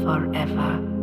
forever.